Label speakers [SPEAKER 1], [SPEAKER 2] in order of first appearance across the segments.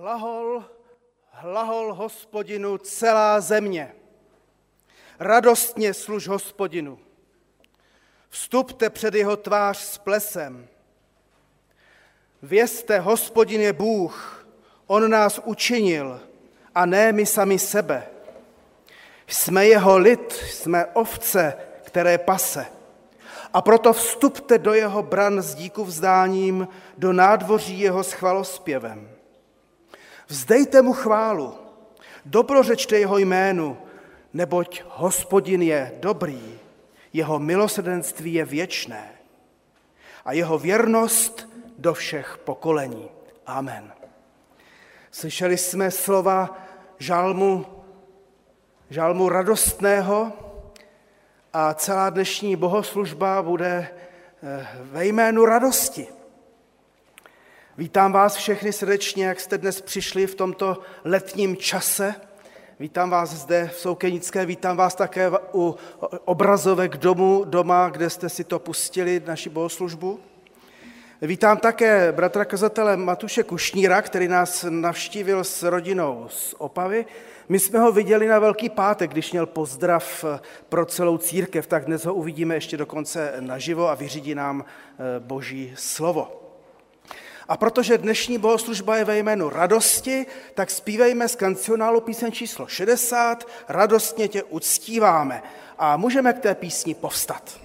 [SPEAKER 1] Hlahol, hlahol hospodinu celá země. Radostně služ hospodinu. Vstupte před jeho tvář s plesem. Vězte, hospodin je Bůh, on nás učinil a ne my sami sebe. Jsme jeho lid, jsme ovce, které pase. A proto vstupte do jeho bran s díku vzdáním, do nádvoří jeho s chvalospěvem. Vzdejte mu chválu, dobrořečte jeho jménu, neboť hospodin je dobrý, jeho milosrdenství je věčné a jeho věrnost do všech pokolení. Amen. Slyšeli jsme slova žalmu, žalmu radostného a celá dnešní bohoslužba bude eh, ve jménu radosti. Vítám vás všechny srdečně, jak jste dnes přišli v tomto letním čase. Vítám vás zde v Soukenické, vítám vás také u obrazovek domu, doma, kde jste si to pustili, naši bohoslužbu. Vítám také bratra kazatele Matuše Kušníra, který nás navštívil s rodinou z Opavy. My jsme ho viděli na Velký pátek, když měl pozdrav pro celou církev, tak dnes ho uvidíme ještě dokonce naživo a vyřídí nám eh, boží slovo. A protože dnešní bohoslužba je ve jménu radosti, tak zpívejme z kancionálu píseň číslo 60 Radostně tě uctíváme. A můžeme k té písni povstat.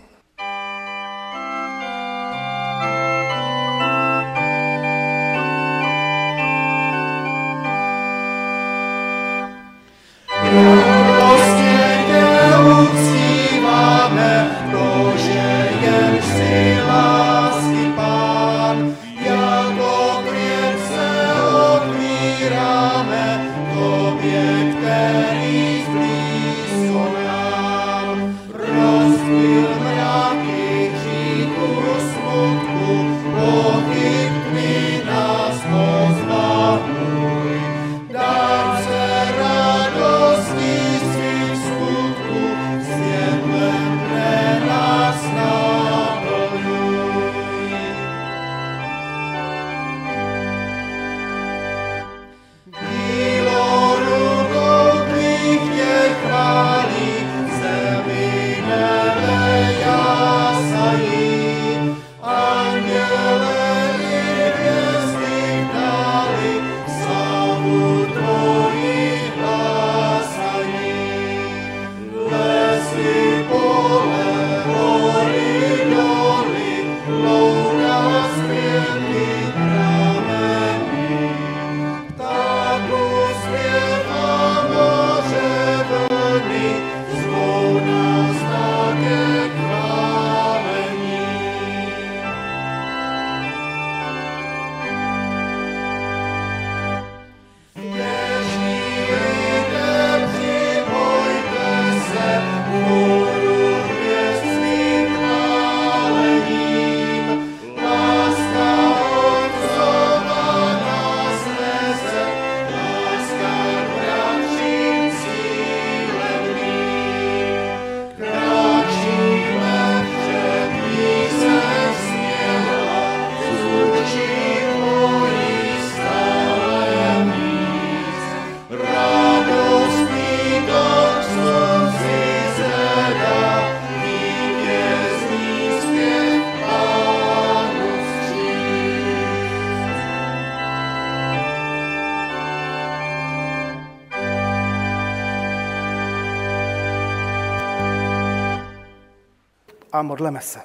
[SPEAKER 1] A modleme se.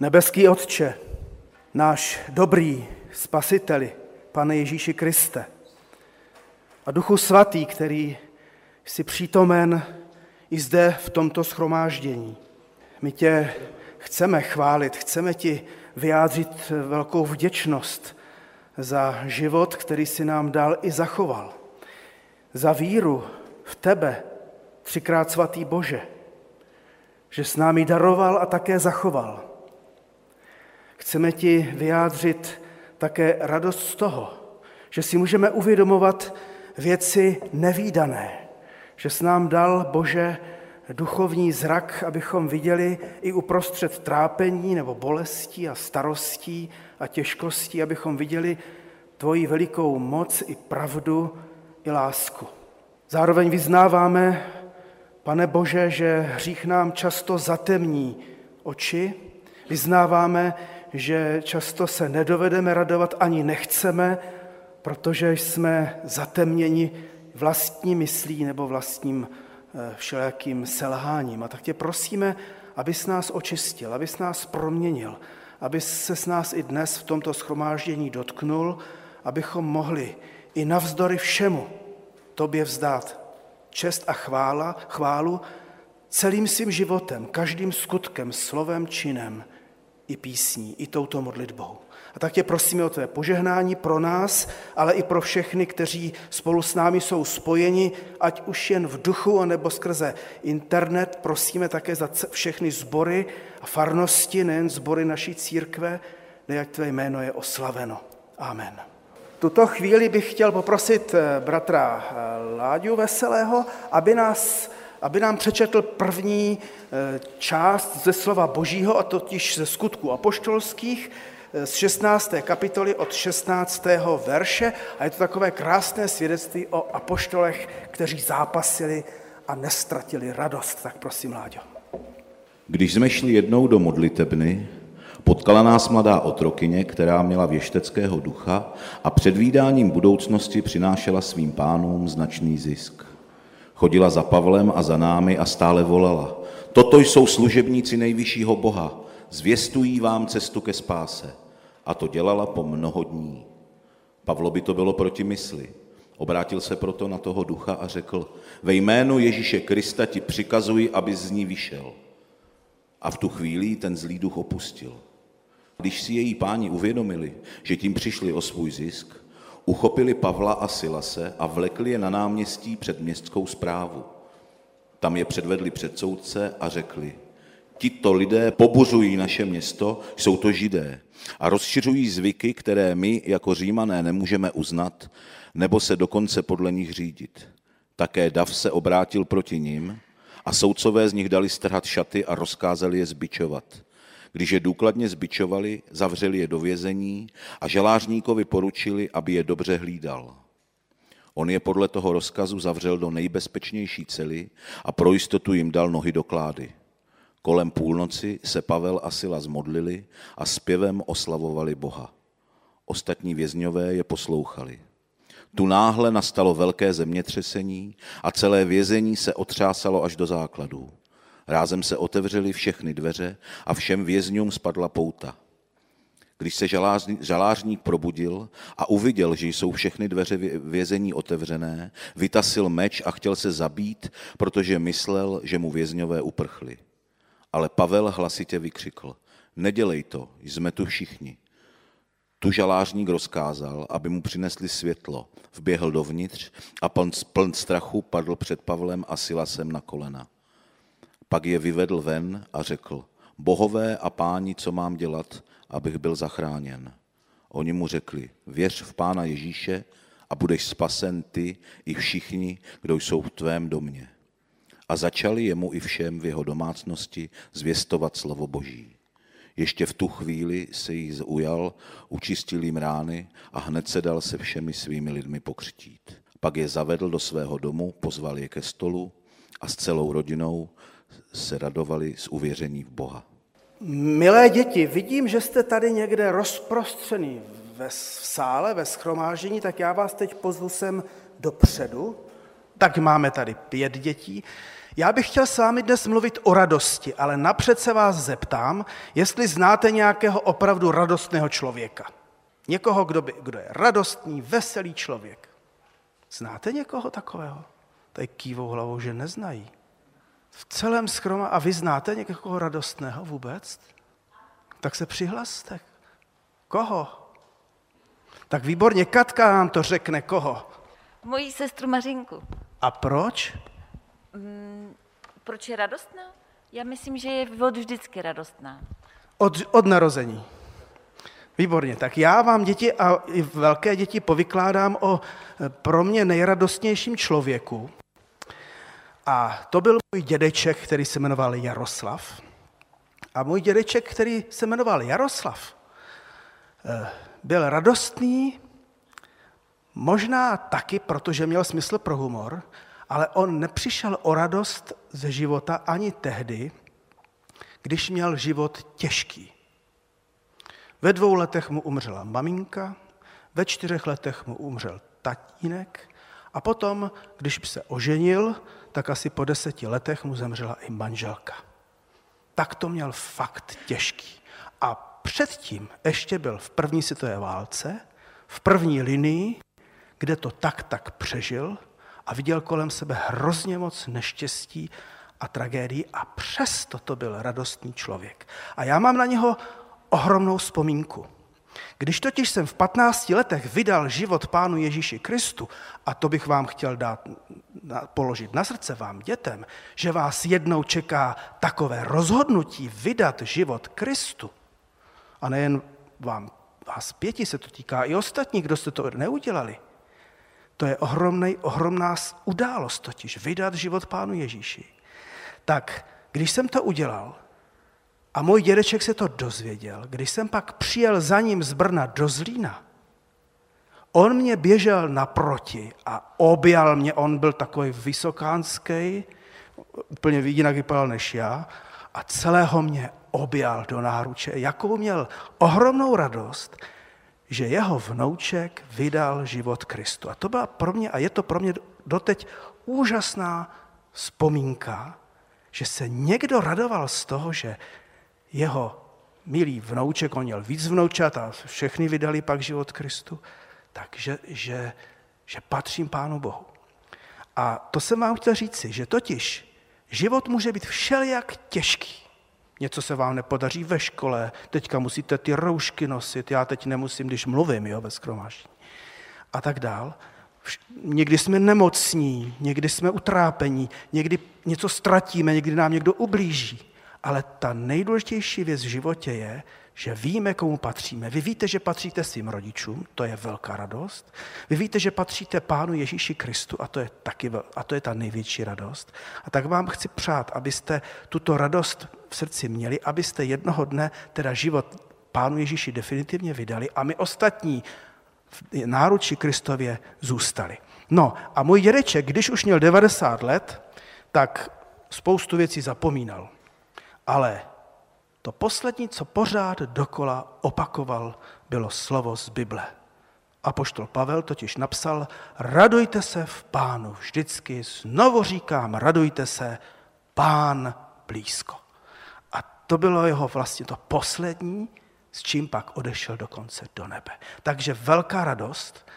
[SPEAKER 1] Nebeský Otče, náš dobrý spasiteli, Pane Ježíši Kriste, a Duchu Svatý, který jsi přítomen i zde v tomto schromáždění. My tě chceme chválit, chceme ti vyjádřit velkou vděčnost za život, který si nám dal i zachoval. Za víru v tebe, třikrát svatý Bože, že s námi daroval a také zachoval. Chceme ti vyjádřit také radost z toho, že si můžeme uvědomovat věci nevýdané, že s nám dal Bože duchovní zrak, abychom viděli i uprostřed trápení nebo bolestí a starostí a těžkostí, abychom viděli tvoji velikou moc i pravdu i lásku. Zároveň vyznáváme, pane Bože, že hřích nám často zatemní oči, vyznáváme, že často se nedovedeme radovat ani nechceme, protože jsme zatemněni vlastní myslí nebo vlastním eh, všelijakým selháním. A tak tě prosíme, abys nás očistil, abys nás proměnil, aby se s nás i dnes v tomto schromáždění dotknul, abychom mohli i navzdory všemu tobě vzdát čest a chvála, chválu celým svým životem, každým skutkem, slovem, činem i písní, i touto modlitbou. A tak tě prosíme o tvé požehnání pro nás, ale i pro všechny, kteří spolu s námi jsou spojeni, ať už jen v duchu, nebo skrze internet. Prosíme také za všechny sbory a farnosti, nejen sbory naší církve, nejak tvé jméno je oslaveno. Amen. Tuto chvíli bych chtěl poprosit eh, bratra eh, Láďu Veselého, aby, nás, aby nám přečetl první eh, část ze slova Božího, a totiž ze skutku apoštolských, z 16. kapitoly od 16. verše a je to takové krásné svědectví o apoštolech, kteří zápasili a nestratili radost. Tak prosím, Láďo.
[SPEAKER 2] Když jsme šli jednou do modlitebny, potkala nás mladá otrokyně, která měla věšteckého ducha a předvídáním budoucnosti přinášela svým pánům značný zisk. Chodila za Pavlem a za námi a stále volala. Toto jsou služebníci nejvyššího Boha, zvěstují vám cestu ke spáse. A to dělala po mnoho dní. Pavlo by to bylo proti mysli. Obrátil se proto na toho ducha a řekl, ve jménu Ježíše Krista ti přikazuji, aby z ní vyšel. A v tu chvíli ten zlý duch opustil. Když si její páni uvědomili, že tím přišli o svůj zisk, uchopili Pavla a Silase a vlekli je na náměstí před městskou zprávu. Tam je předvedli před soudce a řekli, tito lidé pobuřují naše město, jsou to židé a rozšiřují zvyky, které my jako římané nemůžeme uznat, nebo se dokonce podle nich řídit. Také Dav se obrátil proti ním a soudcové z nich dali strhat šaty a rozkázali je zbičovat. Když je důkladně zbičovali, zavřeli je do vězení a želářníkovi poručili, aby je dobře hlídal. On je podle toho rozkazu zavřel do nejbezpečnější cely a pro jistotu jim dal nohy do klády. Kolem půlnoci se Pavel a Sila zmodlili a zpěvem oslavovali Boha. Ostatní vězňové je poslouchali. Tu náhle nastalo velké zemětřesení a celé vězení se otřásalo až do základů. Rázem se otevřely všechny dveře a všem vězňům spadla pouta. Když se žalářník probudil a uviděl, že jsou všechny dveře vězení otevřené, vytasil meč a chtěl se zabít, protože myslel, že mu vězňové uprchli. Ale Pavel hlasitě vykřikl, nedělej to, jsme tu všichni. Tu žalářník rozkázal, aby mu přinesli světlo. Vběhl dovnitř a pln, pln strachu padl před Pavlem a Silasem na kolena. Pak je vyvedl ven a řekl, bohové a páni, co mám dělat, abych byl zachráněn. Oni mu řekli, věř v pána Ježíše a budeš spasen ty i všichni, kdo jsou v tvém domě a začali jemu i všem v jeho domácnosti zvěstovat slovo Boží. Ještě v tu chvíli se jich zaujal, učistil jim rány a hned se dal se všemi svými lidmi pokřtít. Pak je zavedl do svého domu, pozval je ke stolu a s celou rodinou se radovali z uvěření v Boha.
[SPEAKER 1] Milé děti, vidím, že jste tady někde rozprostřený ve sále, ve schromáždění, tak já vás teď pozvu sem dopředu. Tak máme tady pět dětí. Já bych chtěl s vámi dnes mluvit o radosti, ale napřed se vás zeptám, jestli znáte nějakého opravdu radostného člověka. Někoho, kdo, by, kdo je radostný, veselý člověk. Znáte někoho takového? Tady kývou hlavou, že neznají. V celém schroma, a vy znáte někoho radostného vůbec? Tak se přihlaste. Koho? Tak výborně, Katka nám to řekne, koho?
[SPEAKER 3] Mojí sestru Mařinku.
[SPEAKER 1] A proč?
[SPEAKER 3] Mm, proč je radostná? Já myslím, že je od vždycky radostná.
[SPEAKER 1] Od, od narození. Výborně, tak já vám děti a i velké děti povykládám o e, pro mě nejradostnějším člověku. A to byl můj dědeček, který se jmenoval Jaroslav. A můj dědeček, který se jmenoval Jaroslav, e, byl radostný Možná taky, protože měl smysl pro humor, ale on nepřišel o radost ze života ani tehdy, když měl život těžký. Ve dvou letech mu umřela maminka, ve čtyřech letech mu umřel tatínek a potom, když se oženil, tak asi po deseti letech mu zemřela i manželka. Tak to měl fakt těžký. A předtím ještě byl v první světové válce, v první linii, kde to tak tak přežil a viděl kolem sebe hrozně moc neštěstí a tragédií a přesto to byl radostný člověk. A já mám na něho ohromnou vzpomínku. Když totiž jsem v 15 letech vydal život Pánu Ježíši Kristu, a to bych vám chtěl dát, položit na srdce vám dětem, že vás jednou čeká takové rozhodnutí vydat život Kristu, a nejen vám, vás pěti se to týká, i ostatní, kdo jste to neudělali, to je ohromnej, ohromná událost totiž, vydat život Pánu Ježíši. Tak když jsem to udělal, a můj dědeček se to dozvěděl, když jsem pak přijel za ním z Brna do Zlína. On mě běžel naproti a objal mě, on byl takový vysokánský, úplně jinak vypadal než já, a celého mě objal do náruče, jakou měl ohromnou radost, že jeho vnouček vydal život Kristu. A to byla pro mě, a je to pro mě doteď úžasná vzpomínka, že se někdo radoval z toho, že jeho milý vnouček, on měl víc vnoučat a všechny vydali pak život Kristu, takže že, že patřím Pánu Bohu. A to jsem vám chtěl říci, že totiž život může být všelijak těžký. Něco se vám nepodaří ve škole, teďka musíte ty roušky nosit, já teď nemusím, když mluvím jo, ve skromáždění. A tak dál. Někdy jsme nemocní, někdy jsme utrápení, někdy něco ztratíme, někdy nám někdo ublíží. Ale ta nejdůležitější věc v životě je, že víme, komu patříme. Vy víte, že patříte svým rodičům, to je velká radost. Vy víte, že patříte Pánu Ježíši Kristu a to je taky a to je ta největší radost. A tak vám chci přát, abyste tuto radost v srdci měli, abyste jednoho dne teda život Pánu Ježíši definitivně vydali a my ostatní v náruči Kristově zůstali. No a můj dědeček, když už měl 90 let, tak spoustu věcí zapomínal. Ale to poslední, co pořád dokola opakoval, bylo slovo z Bible. A poštol Pavel totiž napsal, radujte se v pánu vždycky, znovu říkám, radujte se, pán blízko. A to bylo jeho vlastně to poslední, s čím pak odešel dokonce do nebe. Takže velká radost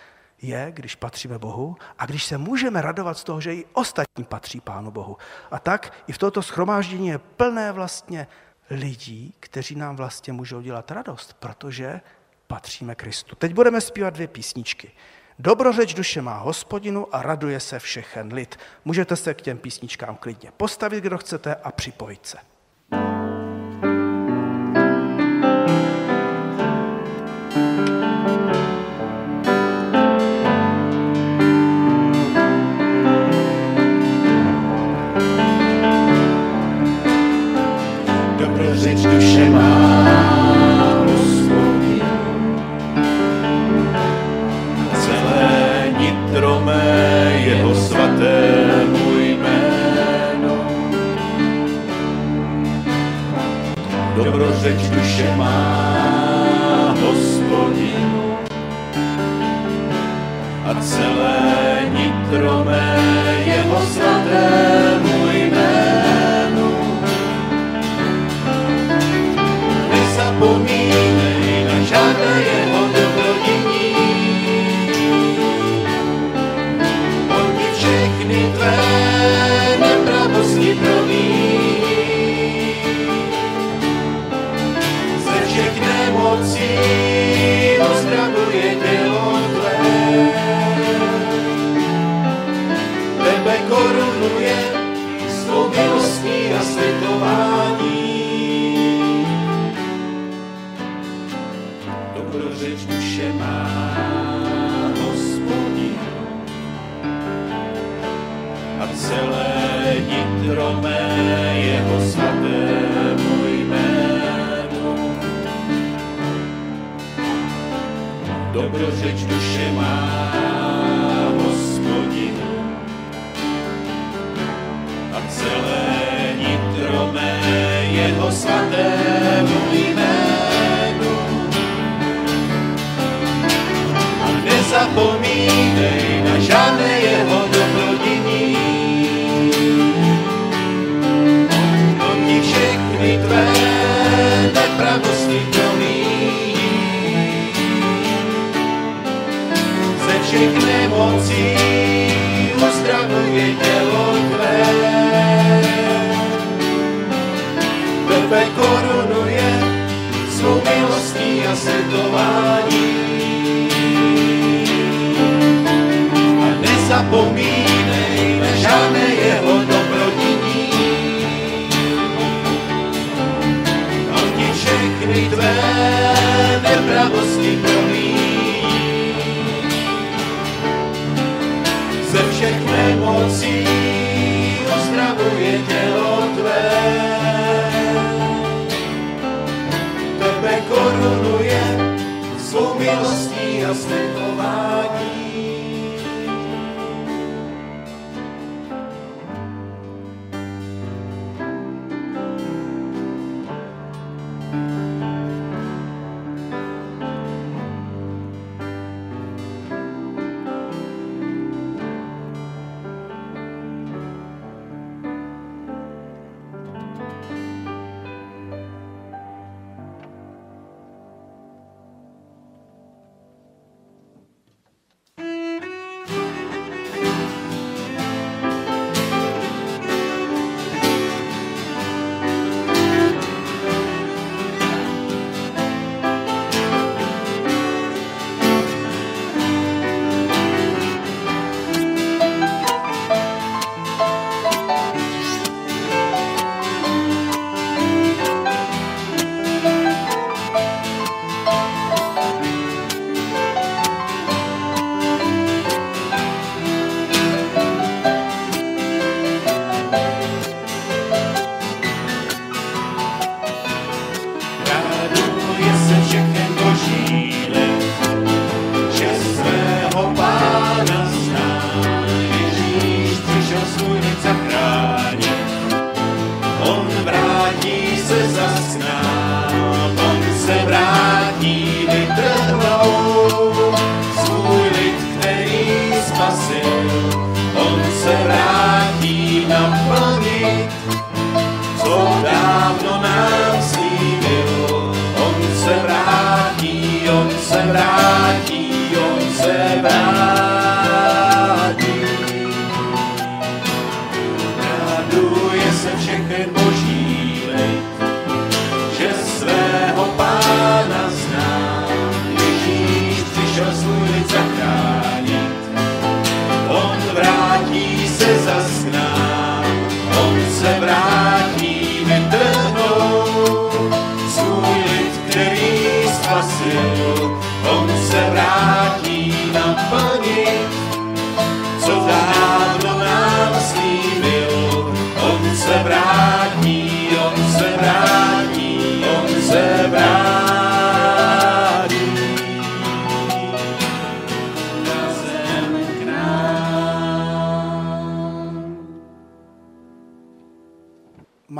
[SPEAKER 1] je, když patříme Bohu a když se můžeme radovat z toho, že i ostatní patří Pánu Bohu. A tak i v tomto schromáždění je plné vlastně lidí, kteří nám vlastně můžou dělat radost, protože patříme Kristu. Teď budeme zpívat dvě písničky. Dobrořeč duše má hospodinu a raduje se všechen lid. Můžete se k těm písničkám klidně postavit, kdo chcete, a připojit se.
[SPEAKER 4] dobrořeč duše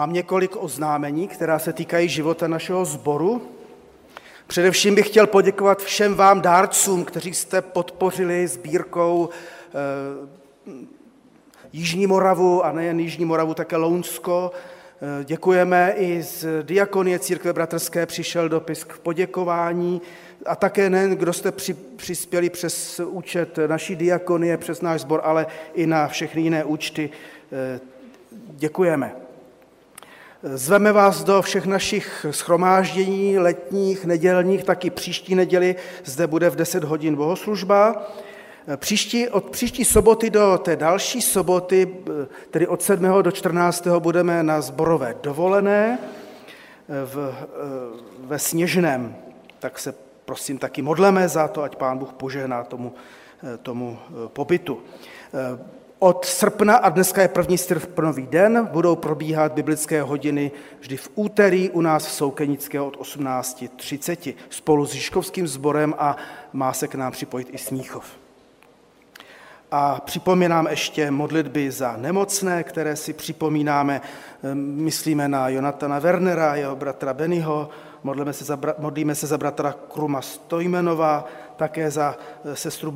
[SPEAKER 1] Mám několik oznámení, která se týkají života našeho sboru. Především bych chtěl poděkovat všem vám dárcům, kteří jste podpořili sbírkou eh, Jižní Moravu a nejen Jižní Moravu, také Lounsko. Eh, Děkujeme i z Diakonie Církve Bratrské přišel dopis k poděkování a také nejen, kdo jste při, přispěli přes účet naší diakonie, přes náš sbor, ale i na všechny jiné účty. eh, Děkujeme. Zveme vás do všech našich schromáždění, letních, nedělních, taky příští neděli zde bude v 10 hodin bohoslužba. Příští, od příští soboty do té další soboty, tedy od 7. do 14. budeme na zborové dovolené v, ve Sněžném. Tak se prosím taky modleme za to, ať Pán Bůh požehná tomu, tomu pobytu. Od srpna, a dneska je první srpnový den, budou probíhat biblické hodiny vždy v úterý u nás v Soukenické od 18.30 spolu s Žižkovským sborem a má se k nám připojit i Smíchov. A připomínám ještě modlitby za nemocné, které si připomínáme. Myslíme na Jonatana Wernera, jeho bratra Bennyho, modlíme se za, modlíme se za bratra Kruma Stojmenova, také za sestru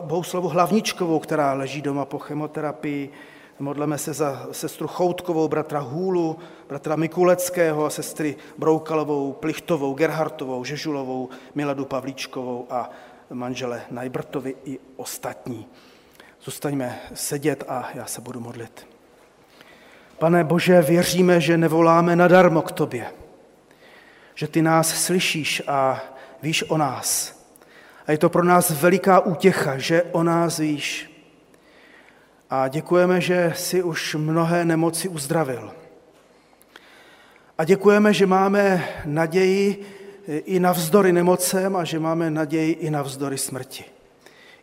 [SPEAKER 1] Bohuslavu Hlavničkovou, která leží doma po chemoterapii. Modleme se za sestru Choutkovou, bratra Hůlu, bratra Mikuleckého a sestry Broukalovou, Plichtovou, Gerhartovou, Žežulovou, Miladu Pavlíčkovou a manžele Najbrtovi i ostatní. Zůstaňme sedět a já se budu modlit. Pane Bože, věříme, že nevoláme nadarmo k Tobě, že Ty nás slyšíš a víš o nás. A je to pro nás veliká útěcha, že o nás víš. A děkujeme, že si už mnohé nemoci uzdravil. A děkujeme, že máme naději i navzdory nemocem a že máme naději i navzdory smrti.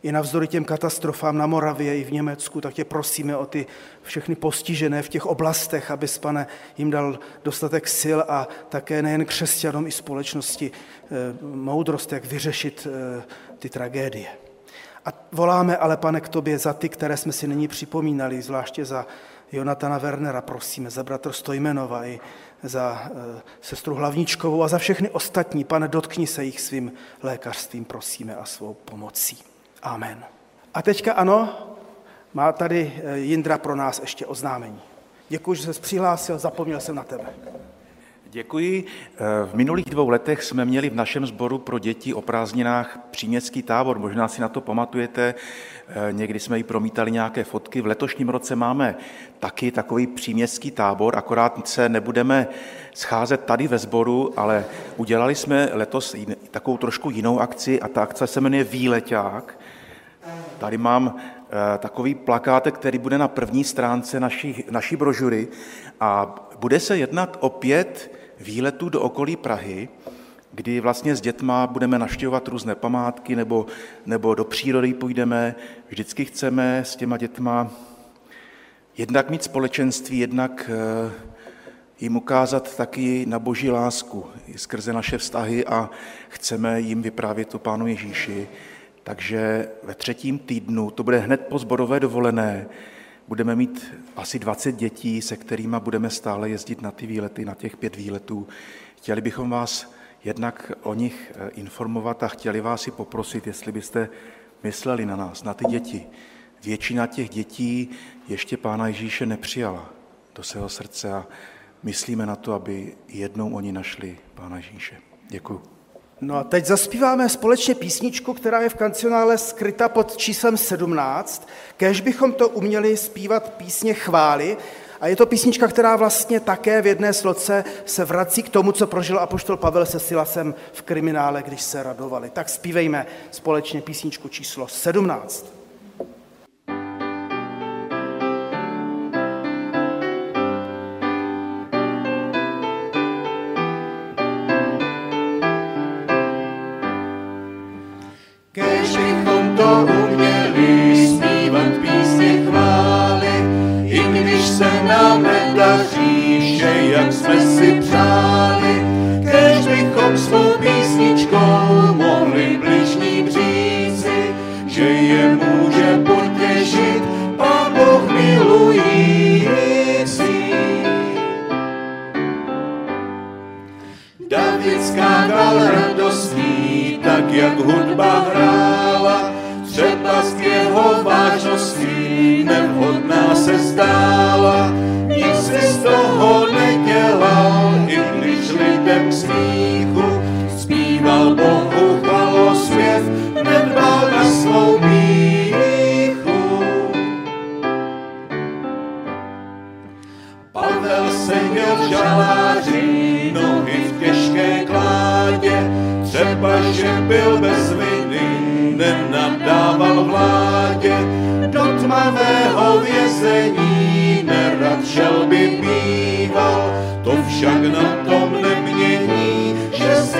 [SPEAKER 1] I navzdory těm katastrofám na Moravě i v Německu, tak tě prosíme o ty všechny postižené v těch oblastech, abys, pane, jim dal dostatek sil a také nejen křesťanům i společnosti eh, moudrost, jak vyřešit eh, ty tragédie. A voláme ale, pane, k tobě za ty, které jsme si nyní připomínali, zvláště za Jonatana Wernera, prosíme, za bratr Stojmenova i za eh, sestru Hlavničkovou a za všechny ostatní. Pane, dotkni se jich svým lékařstvím, prosíme, a svou pomocí. Amen. A teďka ano, má tady eh, Jindra pro nás ještě oznámení. Děkuji, že jsi přihlásil, zapomněl jsem na tebe.
[SPEAKER 5] Děkuji. Eh, v minulých dvou letech jsme měli v našem sboru pro děti o prázdninách příměstský tábor. Možná si na to pamatujete, eh, někdy jsme i promítali nějaké fotky. V letošním roce máme taky takový příměstský tábor, akorát se nebudeme scházet tady ve sboru, ale udělali jsme letos takovou trošku jinou akci a ta akce se jmenuje Výleťák. Tady mám eh, takový plakátek, který bude na první stránce naší, naší brožury a bude se jednat o pět výletů do okolí Prahy, kdy vlastně s dětma budeme naštěvovat různé památky nebo, nebo do přírody půjdeme. Vždycky chceme s těma dětma jednak mít společenství, jednak eh, jim ukázat taky na boží lásku skrze naše vztahy a chceme jim vyprávět o Pánu Ježíši. Takže ve třetím týdnu, to bude hned po zborové dovolené, budeme mít asi 20 dětí, se kterými budeme stále jezdit na ty výlety, na těch pět výletů. Chtěli bychom vás jednak o nich eh, informovat a chtěli vás i poprosit, jestli byste mysleli na nás, na ty děti. Většina těch dětí ještě Pána Ježíše nepřijala do svého srdce a myslíme na to, aby jednou oni našli Pána Ježíše. Děkuji.
[SPEAKER 1] No a teď zaspíváme společně písničku, která je v kancionále skryta pod číslem 17. Kež bychom to uměli zpívat písně chvály. A je to písnička, která vlastně také v jedné sloce se vrací k tomu, co prožil apoštol Pavel se Silasem v kriminále, když se radovali. Tak zpívejme společně písničku číslo 17.
[SPEAKER 4] všem jsme si přáli, kež bychom svou písničkou mohli blížní říci, že je může potěšit a Boh milující. Davidská dal radostí, tak jak hudba hrála, přepast jeho vážností nevhodná se zdála, nic si z toho ne smíchu, zpíval Bohu chvalospěv, nedbal na svou píchu. Pavel seděl v žaláři, nohy v těžké kládě, třeba, že byl bez viny, nenadával vládě, do tmavého vězení nerad šel by býval, to však na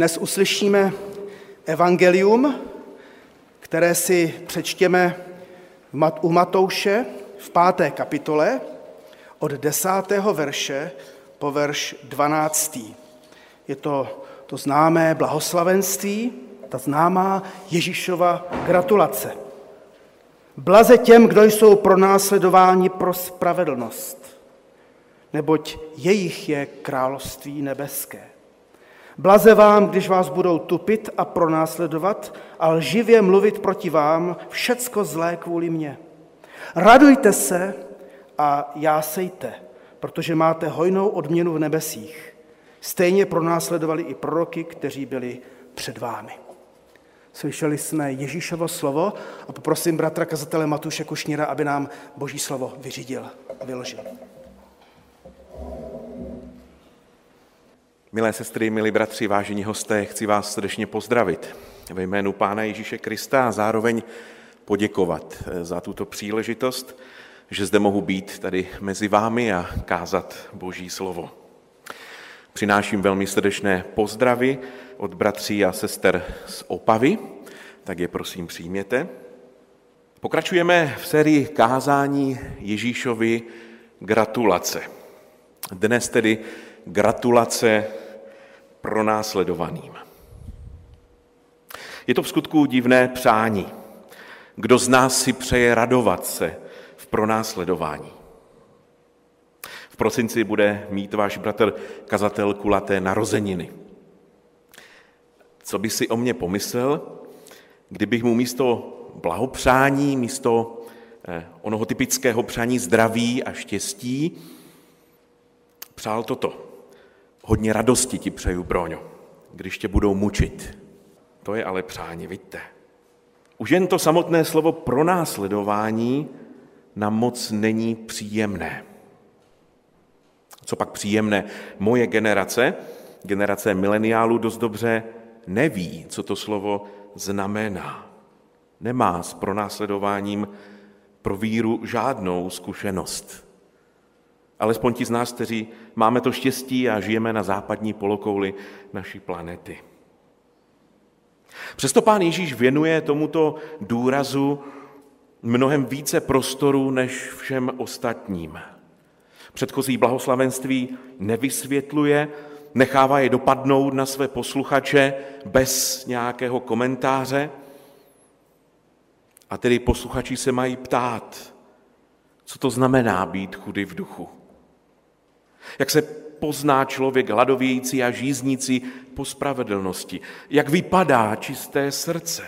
[SPEAKER 1] Dnes uslyšíme evangelium, které si přečtěme u Matouše v páté kapitole od desátého verše po verš 12. Je to to známé blahoslavenství, ta známá Ježíšova gratulace. Blaze těm, kdo jsou pro následování pro spravedlnost, neboť jejich je království nebeské. Blaze vám, když vás budou tupit a pronásledovat a lživě mluvit proti vám všecko zlé kvůli mně. Radujte se a jásejte, protože máte hojnou odměnu v nebesích. Stejně pronásledovali i proroky, kteří byli před vámi. Slyšeli jsme Ježíšovo slovo a poprosím bratra kazatele Matuše Kušníra, aby nám boží slovo vyřídil a vyložil.
[SPEAKER 6] Milé sestry, milí bratři, vážení hosté, chci vás srdečně pozdravit ve jménu Pána Ježíše Krista a zároveň poděkovat eh, za tuto příležitost, že zde mohu být tady mezi vámi a kázat Boží slovo. Přináším velmi srdečné pozdravy od bratří a sester z Opavy, tak je prosím přijměte. Pokračujeme v sérii kázání Ježíšovi gratulace. Dnes tedy gratulace pronásledovaným. Je to v skutku divné přání. Kdo z nás si přeje radovat se v pronásledování? V prosinci bude mít váš bratr kazatel kulaté narozeniny. Co by si o mě pomyslel, kdybych mu místo blahopřání, místo eh, onoho typického přání zdraví a štěstí přál toto. Hodně radosti ti přeju, Broňo, když tě budou mučit. To je ale přání, vidíte. Už jen to samotné slovo pronásledování nám moc není příjemné. Co pak příjemné? Moje generace, generace mileniálů dost dobře neví, co to slovo znamená. Nemá s pronásledováním pro víru žádnou zkušenost. Alespoň ti z nás, kteří máme to štěstí a žijeme na západní polokouli naší planety. Přesto pán Ježíš věnuje tomuto důrazu mnohem více prostoru než všem ostatním. Předchozí blahoslavenství nevysvětluje, nechává je dopadnout na své posluchače bez nějakého komentáře. A tedy posluchači se mají ptát, co to znamená být chudý v duchu. Jak se pozná člověk hladovějící a žíznící po spravedlnosti? Jak vypadá čisté srdce?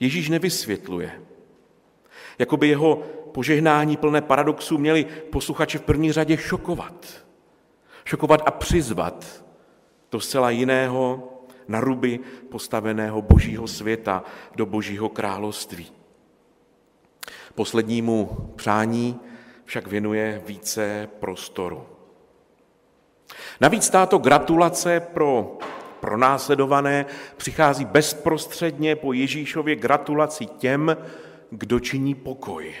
[SPEAKER 6] Ježíš nevysvětluje. Jakoby jeho požehnání plné paradoxů měli posluchače v první řadě šokovat. Šokovat a přizvat do zcela jiného, na ruby postaveného božího světa do božího království. Poslednímu přání však věnuje více prostoru. Navíc táto gratulace pro pronásledované přichází bezprostředně po Ježíšově gratulaci těm, kdo činí pokoj.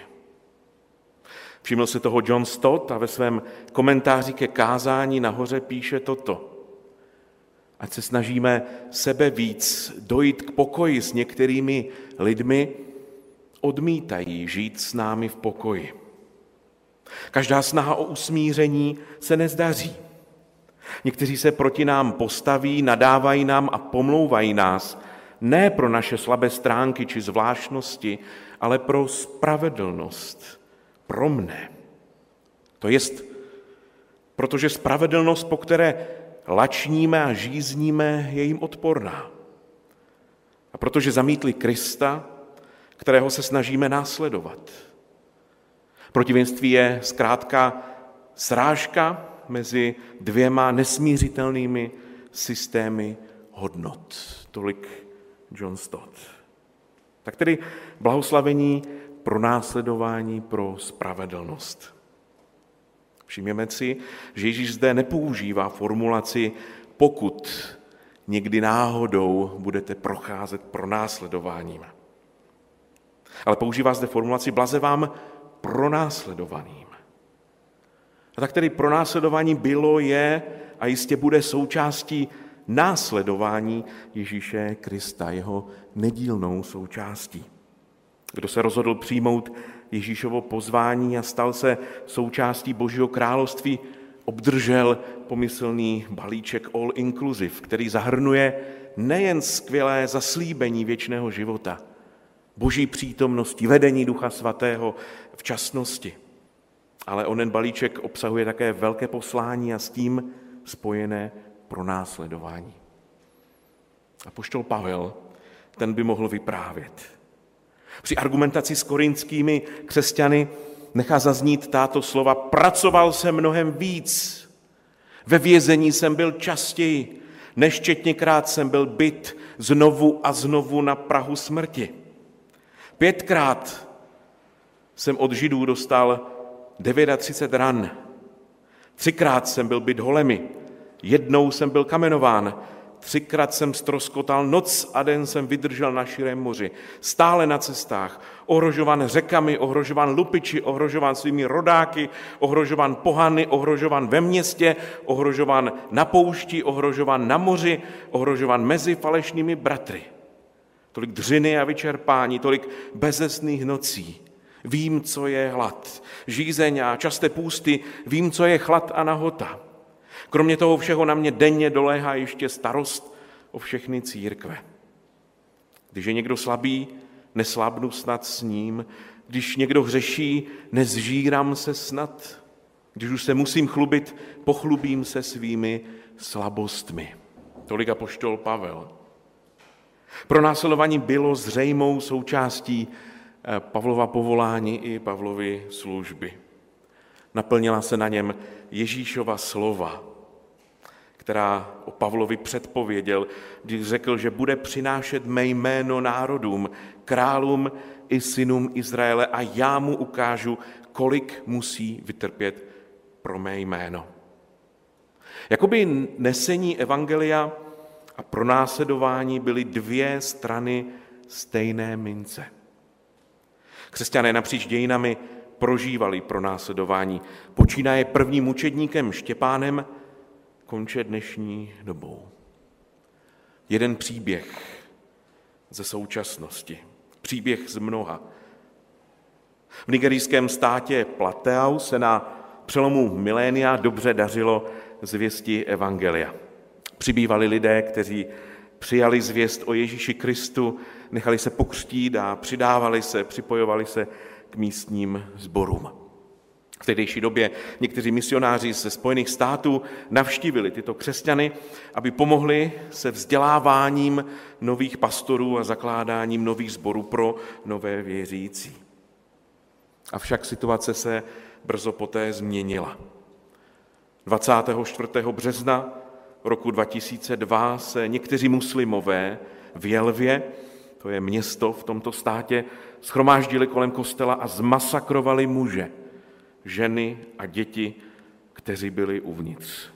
[SPEAKER 6] Všiml se toho John Stott a ve svém komentáři ke kázání nahoře píše toto. Ať se snažíme sebe víc dojít k pokoji s některými lidmi, odmítají žít s námi v pokoji. Každá snaha o usmíření se nezdaří. Někteří se proti nám postaví, nadávají nám a pomlouvají nás, ne pro naše slabé stránky či zvláštnosti, ale pro spravedlnost, pro mne. To jest, protože spravedlnost, po které lačníme a žízníme, je jim odporná. A protože zamítli Krista, kterého se snažíme následovat. Protivenství je zkrátka srážka mezi dvěma nesmířitelnými systémy hodnot. Tolik John Stott. Tak tedy blahoslavení pro následování pro spravedlnost. Všimněme si, že Ježíš zde nepoužívá formulaci pokud někdy náhodou budete procházet pro následováním. Ale používá zde formulaci blaze vám pronásledovaným. A tak tedy pronásledování bylo, je a jistě bude součástí následování Ježíše Krista, jeho nedílnou součástí. Kdo se rozhodl přijmout Ježíšovo pozvání a stal se součástí Božího království, obdržel pomyslný balíček all inclusive, který zahrnuje nejen skvělé zaslíbení věčného života, boží přítomnosti, vedení Ducha Svatého, včasnosti, ale onen balíček obsahuje také velké poslání a s tím spojené pronásledování. A poštol Pavel, ten by mohl vyprávět. Při argumentaci s korinskými křesťany nechá zaznít táto slova. Pracoval jsem mnohem víc. Ve vězení jsem byl častěji. Neštětněkrát jsem byl byt znovu a znovu na Prahu smrti. Pětkrát jsem od Židů dostal 39 ran. Třikrát jsem byl byt holemi, jednou jsem byl kamenován, třikrát jsem stroskotal, noc a den jsem vydržel na širém moři, stále na cestách, ohrožovan řekami, ohrožovan lupiči, ohrožovan svými rodáky, ohrožovan pohany, ohrožovan ve městě, ohrožovan na poušti, ohrožovan na moři, ohrožovan mezi falešnými bratry. Tolik dřiny a vyčerpání, tolik bezesných nocí. Vím, co je hlad, žízeň a časté půsty, vím, co je chlad a nahota. Kromě toho všeho na mě denně doléhá ještě starost o všechny církve. Když je někdo slabý, neslábnu snad s ním. Když někdo hřeší, nezžírám se snad. Když už se musím chlubit, pochlubím se svými slabostmi. Tolik apoštol Pavel. Pro následování bylo zřejmou součástí Pavlova povolání i Pavlovy služby. Naplnila se na něm Ježíšova slova, která o Pavlovi předpověděl, když řekl, že bude přinášet mé jméno národům, králům i synům Izraele a já mu ukážu, kolik musí vytrpět pro mé jméno. Jakoby nesení evangelia a pronásledování byly dvě strany stejné mince. Křesťané napříč dějinami prožívali pronásledování. Počínaje prvním mučedníkem Štěpánem, konče dnešní dobou. Jeden příběh ze současnosti. Příběh z mnoha. V nigerijském státě Plateau se na přelomu milénia dobře dařilo zvěsti Evangelia. Přibývali lidé, kteří přijali zvěst o Ježíši Kristu, nechali se pokřtít a přidávali se, připojovali se k místním sborům. V tehdejší době někteří misionáři ze Spojených států navštívili tyto křesťany, aby pomohli se vzděláváním nových pastorů a zakládáním nových sborů pro nové věřící. Avšak situace se brzo poté změnila. 24. března roku 2002 se někteří muslimové v Jelvě, to je město v tomto státě, schromáždili kolem kostela a zmasakrovali muže, ženy a děti, kteří byli uvnitř.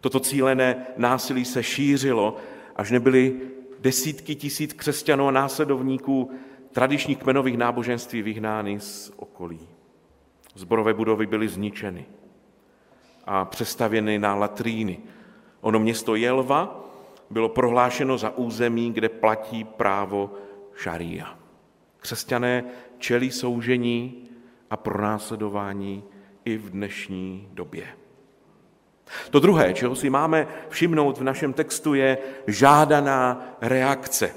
[SPEAKER 6] Toto cílené násilí se šířilo, až nebyly desítky tisíc křesťanů a následovníků tradičních kmenových náboženství vyhnány z okolí. Zborové budovy byly zničeny a přestavěny na latríny. Ono město Jelva bylo prohlášeno za území, kde platí právo šaria. Křesťané čelí soužení a pronásledování i v dnešní době. To druhé, čeho si máme všimnout v našem textu, je žádaná reakce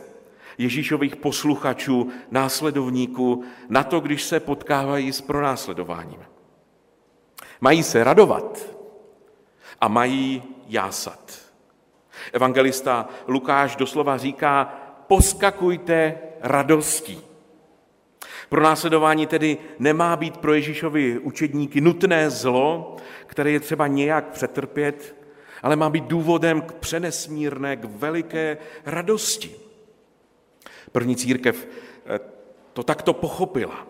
[SPEAKER 6] Ježíšových posluchačů, následovníků na to, když se potkávají s pronásledováním. Mají se radovat a mají jásat. Evangelista Lukáš doslova říká, poskakujte radostí. Pro následování tedy nemá být pro Ježíšovi učedníky nutné zlo, které je třeba nějak přetrpět, ale má být důvodem k přenesmírné, k veliké radosti. První církev eh, to takto pochopila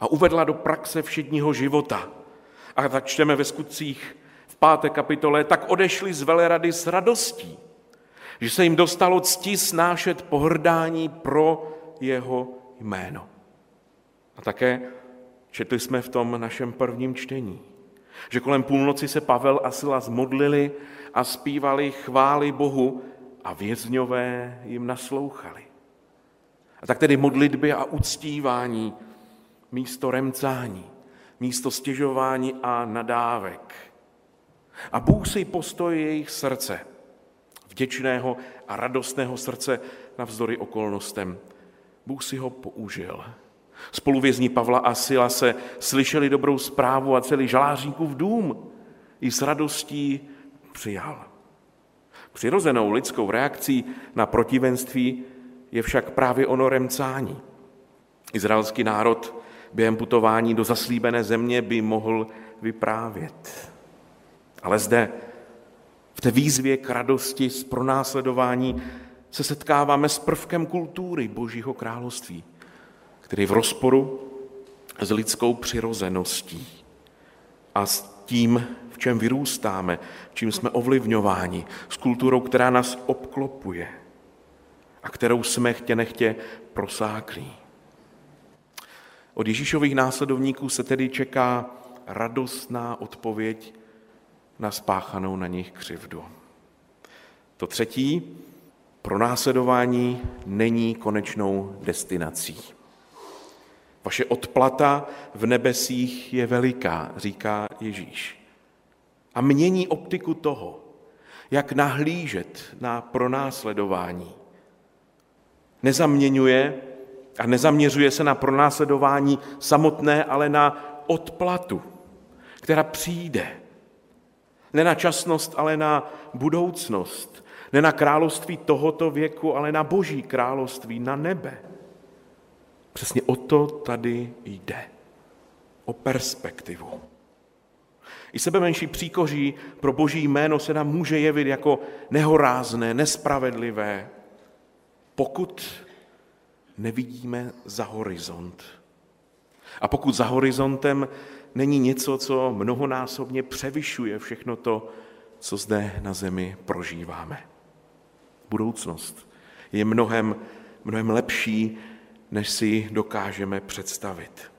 [SPEAKER 6] a uvedla do praxe všedního života. A tak čteme ve skutcích páté kapitole, tak odešli z velerady s radostí, že se jim dostalo cti snášet pohrdání pro jeho jméno. A také četli jsme v tom našem prvním čtení, Že kolem půlnoci se Pavel a Sila zmodlili a zpívali chvály Bohu a vězňové jim naslouchali. A tak tedy modlitby a uctívání místo remcání, místo stěžování a nadávek. A Bůh si postoj jejich srdce, vděčného a radostného srdce navzdory okolnostem. Bůh si ho použil. Spoluvězní Pavla a Sila se slyšeli dobrou zprávu a celý žaláříkův dům i s radostí přijal. Přirozenou lidskou reakcí na protivenství je však právě ono remcání. Izraelský národ během putování do zaslíbené země by mohl vyprávět. Ale zde, v té výzvě k radosti z pronásledování, se setkáváme s prvkem kultury Božího království, který je v rozporu s lidskou přirozeností a s tím, v čem vyrůstáme, čím jsme ovlivňováni, s kulturou, která nás obklopuje a kterou jsme chtě nechtě prosáklí. Od Ježíšových následovníků se tedy čeká radostná odpověď na spáchanou na nich křivdu. To třetí, pronásledování není konečnou destinací. Vaše odplata v nebesích je veliká, říká Ježíš. A mění optiku toho, jak nahlížet na pronásledování. Nezaměňuje a nezaměřuje se na pronásledování samotné, ale na odplatu, která přijde. Ne na časnost, ale na budoucnost. Ne na království tohoto věku, ale na boží království, na nebe. Přesně o to tady jde. O perspektivu. I sebe menší příkoří pro boží jméno se nám může jevit jako nehorázné, nespravedlivé, pokud nevidíme za horizont. A pokud za horizontem není něco, co mnohonásobně převyšuje všechno to, co zde na zemi prožíváme. Budoucnost je mnohem, mnohem lepší, než si dokážeme představit.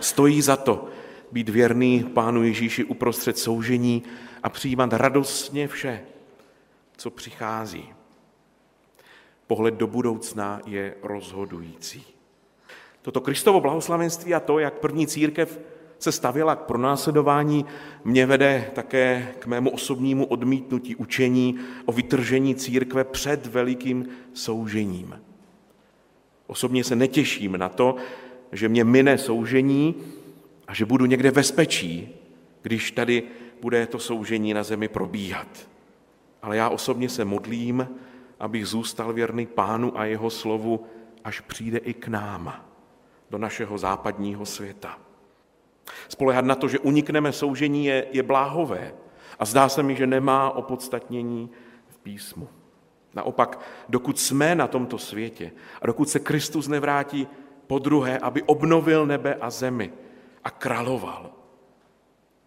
[SPEAKER 6] Stojí za to být věrný Pánu Ježíši uprostřed soužení a přijímat radostně vše, co přichází. Pohled do budoucna je rozhodující. Toto Kristovo blahoslavenství a to, jak první církev se stavěla k pronásledování, mě vede také k mému osobnímu odmítnutí učení o vytržení církve před velikým soužením. Osobně se netěším na to, že mě mine soužení a že budu někde ve spečí, když tady bude to soužení na zemi probíhat. Ale já osobně se modlím, abych zůstal věrný pánu a jeho slovu, až přijde i k nám, do našeho západního světa. Spolehat na to, že unikneme soužení, je, je bláhové a zdá se mi, že nemá opodstatnění v písmu. Naopak, dokud jsme na tomto světě a dokud se Kristus nevrátí po druhé, aby obnovil nebe a zemi a královal,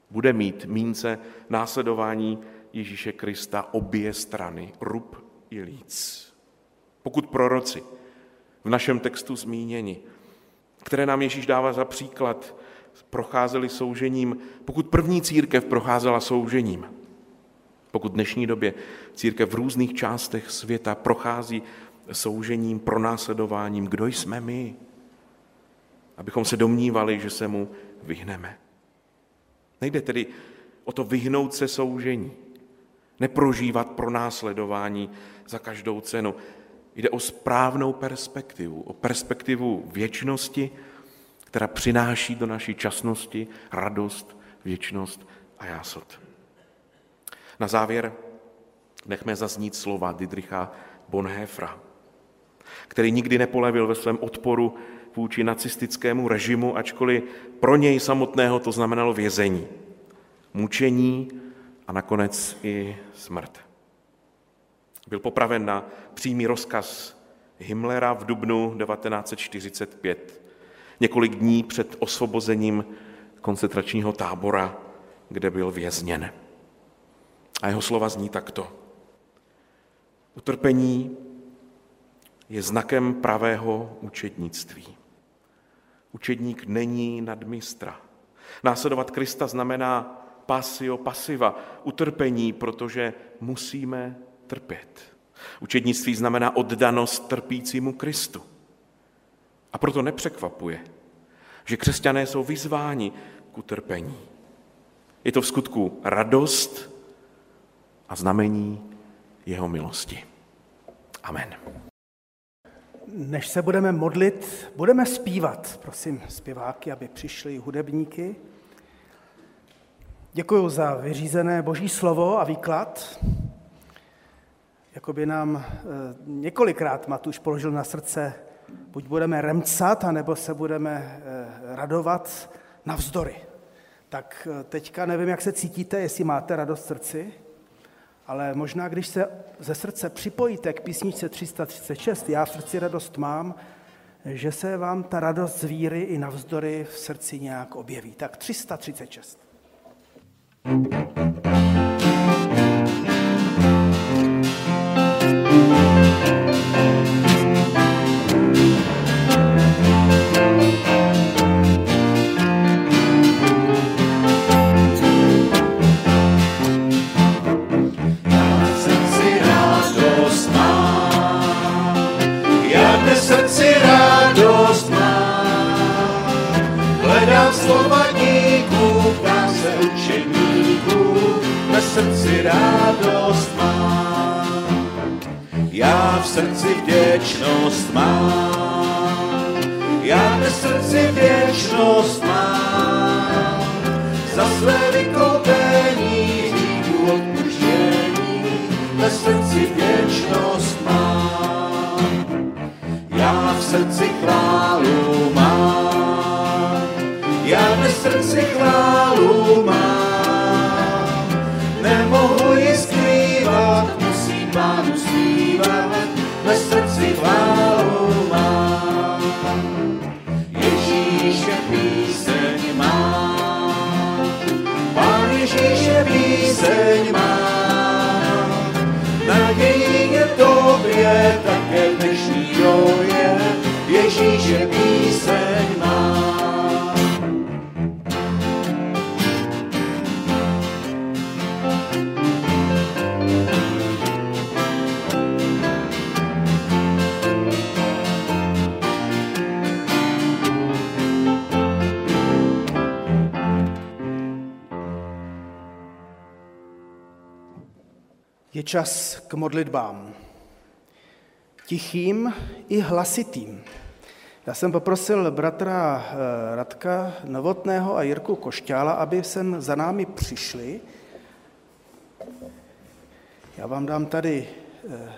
[SPEAKER 6] bude mít mínce následování Ježíše Krista obě strany, rub i líc. Pokud proroci v našem textu zmíněni, které nám Ježíš dává za příklad, procházeli soužením, pokud první církev procházela soužením, pokud v dnešní době církev v různých částech světa prochází soužením, pronásledováním, kdo jsme my? Abychom se domnívali, že se mu vyhneme. Nejde tedy o to vyhnout se soužení, neprožívat pronásledování za každou cenu. Jde o správnou perspektivu, o perspektivu věčnosti, která přináší do naší časnosti radost, věčnost a jásot. Na závěr nechme zaznít slova Didricha Bonhoeffera, který nikdy nepolevil ve svém odporu vůči nacistickému režimu, ačkoliv pro něj samotného to znamenalo vězení, mučení a nakonec i smrt. Byl popraven na přímý rozkaz Himmlera v dubnu 1945, několik dní před osvobozením koncentračního tábora, kde byl vězněn. A jeho slova zní takto. Utrpení je znakem pravého učednictví. Učedník není nadmistra, Následovat Krista znamená pasio pasiva, utrpení, protože musíme trpět. Učednictví znamená oddanost trpícímu Kristu. A proto nepřekvapuje, že křesťané jsou vyzváni k utrpení. Je to v skutku radost a znamení jeho milosti. Amen.
[SPEAKER 1] Než se budeme modlit, budeme zpívat. Prosím zpěváky, aby přišli hudebníky. Děkuji za vyřízené boží slovo a výklad. Jakoby nám eh, několikrát Matuš položil na srdce, buď budeme remcat, anebo se budeme eh, radovat navzdory. Tak eh, teďka nevím, jak se cítíte, jestli máte radost v srdci, ale možná, když se ze srdce připojíte k písničce 336, já v srdci radost mám, že se vám ta radost z víry i navzdory v srdci nějak objeví. Tak 336. thank you
[SPEAKER 4] srdci radost mám, já v srdci vděčnost mám, já ve srdci vděčnost mám, za své vykoupení hříchu odpuštění, ve srdci vděčnost mám, já v srdci chválu mám, já ve srdci chválu mám, nemohu ji skrývat, musím pánu zpívat, ve srdci chválu mám. Ježíše píseň mám, Pán Ježíše píseň mám, nadějí je tobě, také v dnešní době, Ježíše píseň
[SPEAKER 1] Je čas k modlitbám. Tichým i hlasitým. Já jsem poprosil bratra eh, Radka Novotného a Jirku Košťála, aby sem za námi přišli. Já vám dám tady eh,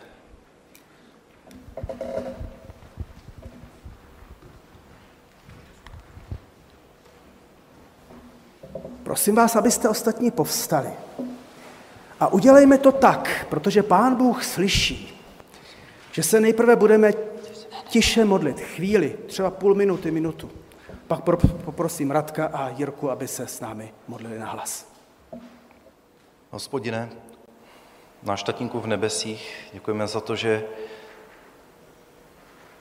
[SPEAKER 1] Prosím vás, abyste ostatní povstali. A udělejme to tak, protože Pán Bůh slyší, že se nejprve budeme tiše modlit, chvíli, třeba půl minuty, minutu. Pak poprosím Radka a Jirku, aby se s námi modlili na hlas.
[SPEAKER 7] Hospodine, náš tatínku v nebesích, děkujeme za to, že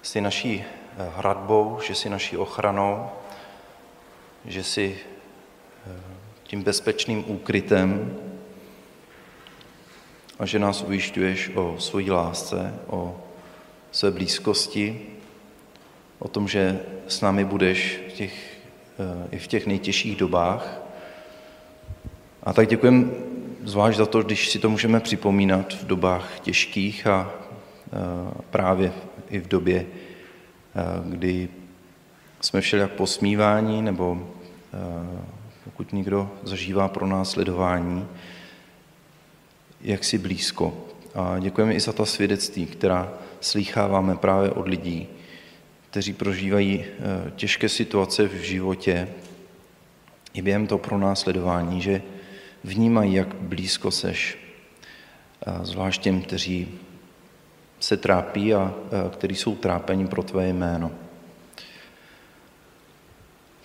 [SPEAKER 7] jsi naší eh, hradbou, že jsi naší ochranou, že jsi eh, tím bezpečným úkrytem, a že nás ujišťuješ o svojí lásce, o své blízkosti, o tom, že s námi budeš v těch, eh, i v těch nejtěžších dobách. A tak děkujem zvlášť za to, když si to můžeme připomínat v dobách těžkých a eh, právě i v době, eh, kdy jsme všelijak posmívání nebo pokud někdo zažívá pro nás sledování, jak si blízko. A děkujeme i za ta svědectví, která slýcháváme právě od lidí, kteří prožívají eh, těžké situace v životě i během toho pronásledování, že vnímají, jak blízko seš, zvlášť těm, kteří se trápí a kteří jsou trápení pro tvé jméno.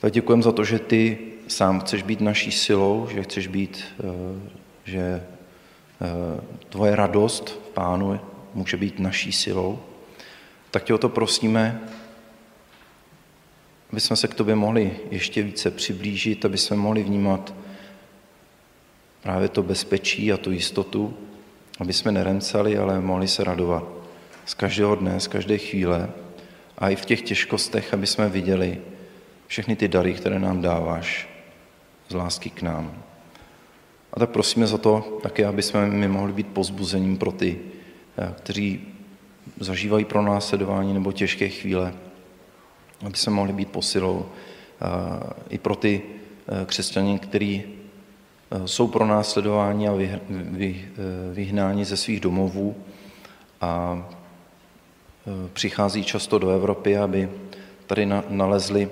[SPEAKER 7] Tak děkujeme za to, že ty sám chceš být naší silou, že chceš být, eh, že Eh, tvoje radost v Pánu může být naší silou, tak tě o to prosíme, aby jsme se k tobě mohli ještě více přiblížit, aby jsme mohli vnímat právě to bezpečí a tu jistotu, aby jsme neremcali, ale mohli se radovat z každého dne, z každé chvíle a i v těch těžkostech, aby jsme viděli všechny ty dary, které nám dáváš z lásky k nám. A tak prosíme za to také, aby jsme my mohli být pozbuzením pro ty, eh, kteří zažívají pro následování nebo těžké chvíle, aby jsme mohli být posilou eh, i pro ty eh, křesťany, kteří jsou pro následování a vyhnáni ze svých domovů a přichází často do Evropy, aby tady nalezli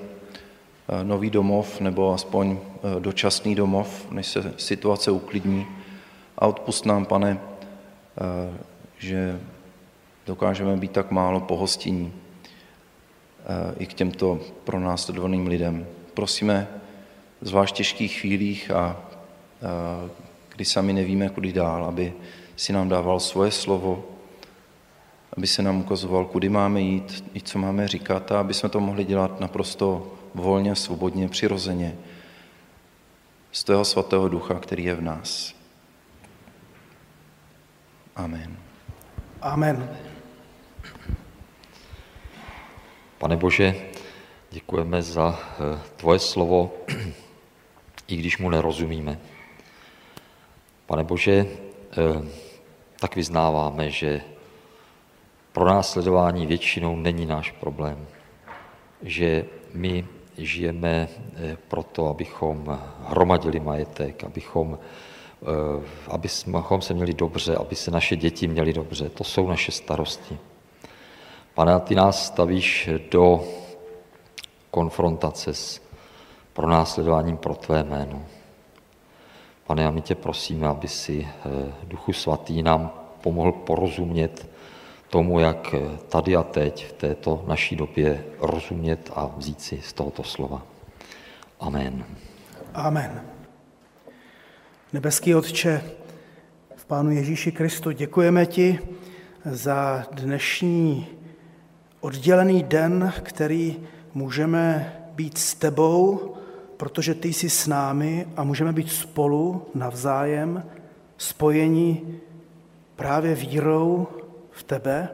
[SPEAKER 7] nový domov nebo aspoň dočasný domov, než se situace uklidní. A odpust nám, pane, že dokážeme být tak málo pohostinní i k těmto pronásledovaným lidem. Prosíme, zvlášť těžkých chvílích a kdy sami nevíme, kudy dál, aby si nám dával svoje slovo, aby se nám ukazoval, kudy máme jít, i co máme říkat a aby jsme to mohli dělat naprosto volně, svobodně, přirozeně z toho svatého ducha, který je v nás. Amen.
[SPEAKER 1] Amen.
[SPEAKER 8] Pane Bože, děkujeme za eh, tvoje slovo, i když mu nerozumíme. Pane Bože, eh, tak vyznáváme, že pro následování většinou není náš problém, že my žijeme eh, proto, abychom hromadili majetek, abychom, eh, abychom se měli dobře, aby se naše děti měly dobře. To jsou naše starosti. Pane, ty nás stavíš do konfrontace s pronásledováním pro tvé jméno. Pane, a my tě prosíme, aby si eh, Duchu Svatý nám pomohl porozumět tomu, jak tady a teď v této naší době rozumět a vzít si z tohoto slova. Amen.
[SPEAKER 1] Amen. Nebeský Otče, v Pánu Ježíši Kristu děkujeme ti za dnešní oddělený den, který můžeme být s tebou, protože ty jsi s námi a můžeme být spolu navzájem, spojení právě vírou v tebe.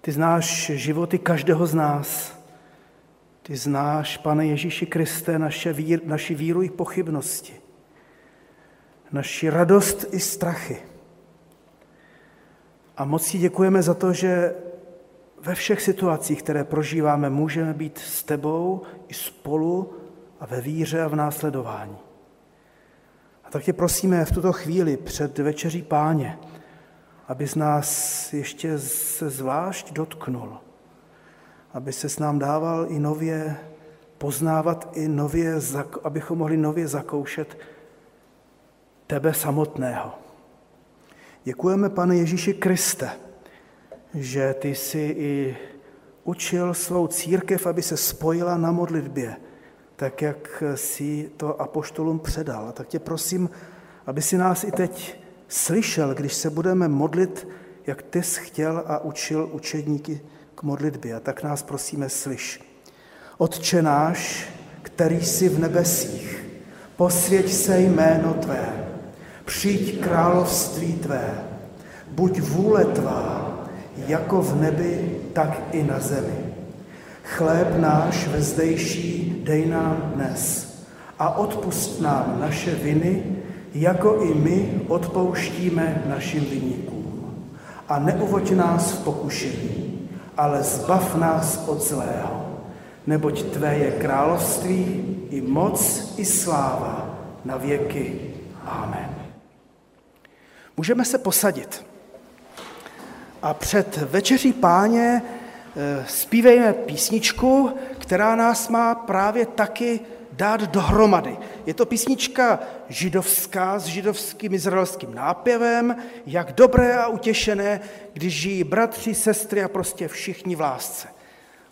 [SPEAKER 1] Ty znáš životy každého z nás. Ty znáš, pane Ježíši Kriste, naše vír, naši víru i pochybnosti, naši radost i strachy. A moc ti děkujeme za to, že ve všech situacích, které prožíváme, můžeme být s tebou i spolu a ve víře a v následování. A tak tě prosíme v tuto chvíli před večeří páně, aby z nás ještě se zvlášť dotknul, aby se s nám dával i nově poznávat, i nově, abychom mohli nově zakoušet tebe samotného. Děkujeme, pane Ježíši Kriste, že ty jsi i učil svou církev, aby se spojila na modlitbě, tak jak si to apoštolům předal. Tak tě prosím, aby si nás i teď slyšel, když se budeme modlit, jak ty jsi chtěl a učil učedníky k modlitbě. A tak nás prosíme, slyš. Otče náš, který jsi v nebesích, posvěť se jméno Tvé, přijď království Tvé, buď vůle Tvá, jako v nebi, tak i na zemi. Chléb náš vezdejší dej nám dnes a odpust nám naše viny, jako i my odpouštíme našim vyníkům. A neuvoď nás v pokušení, ale zbav nás od zlého, neboť Tvé je království i moc i sláva na věky. Amen. Můžeme se posadit. A před večeří páně eh, zpívejme písničku, která nás má právě taky dát dohromady. Je to písnička židovská s židovským izraelským nápěvem, jak dobré a utěšené, když žijí bratři, sestry a prostě všichni v lásce.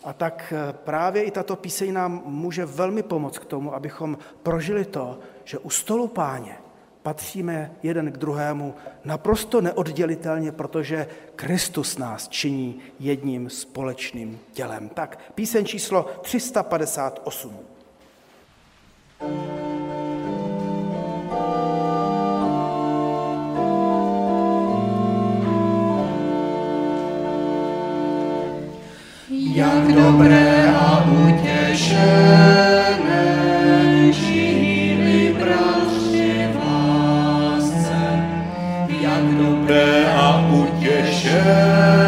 [SPEAKER 1] A tak eh, právě i tato píseň nám může velmi pomoct k tomu, abychom prožili to, že u stolu páně patříme jeden k druhému naprosto neoddělitelně, protože Kristus nás činí jedním společným tělem. Tak, píseň číslo 358.
[SPEAKER 4] Jak dobré a utěšené žili bratři v. Jak dobré a utěšené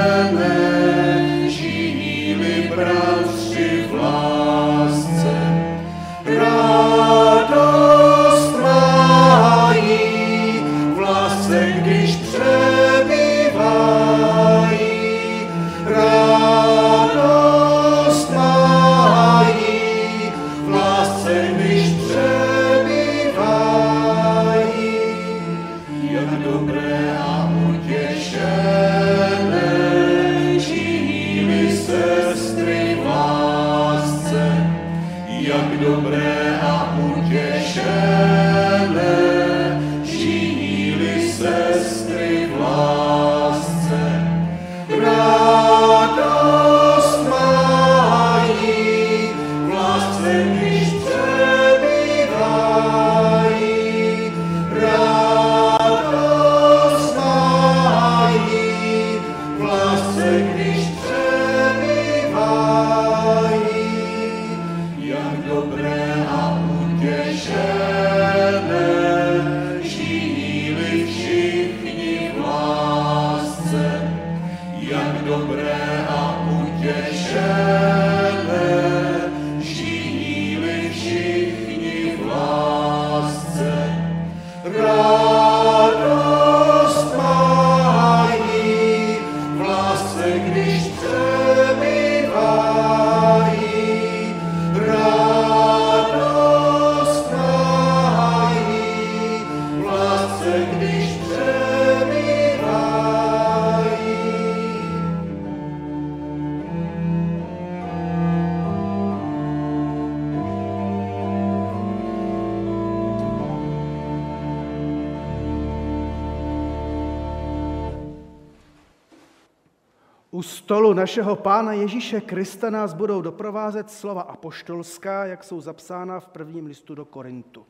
[SPEAKER 1] našeho Pána Ježíše Krista nás budou doprovázet slova apoštolská, jak jsou zapsána v prvním listu do Korintu.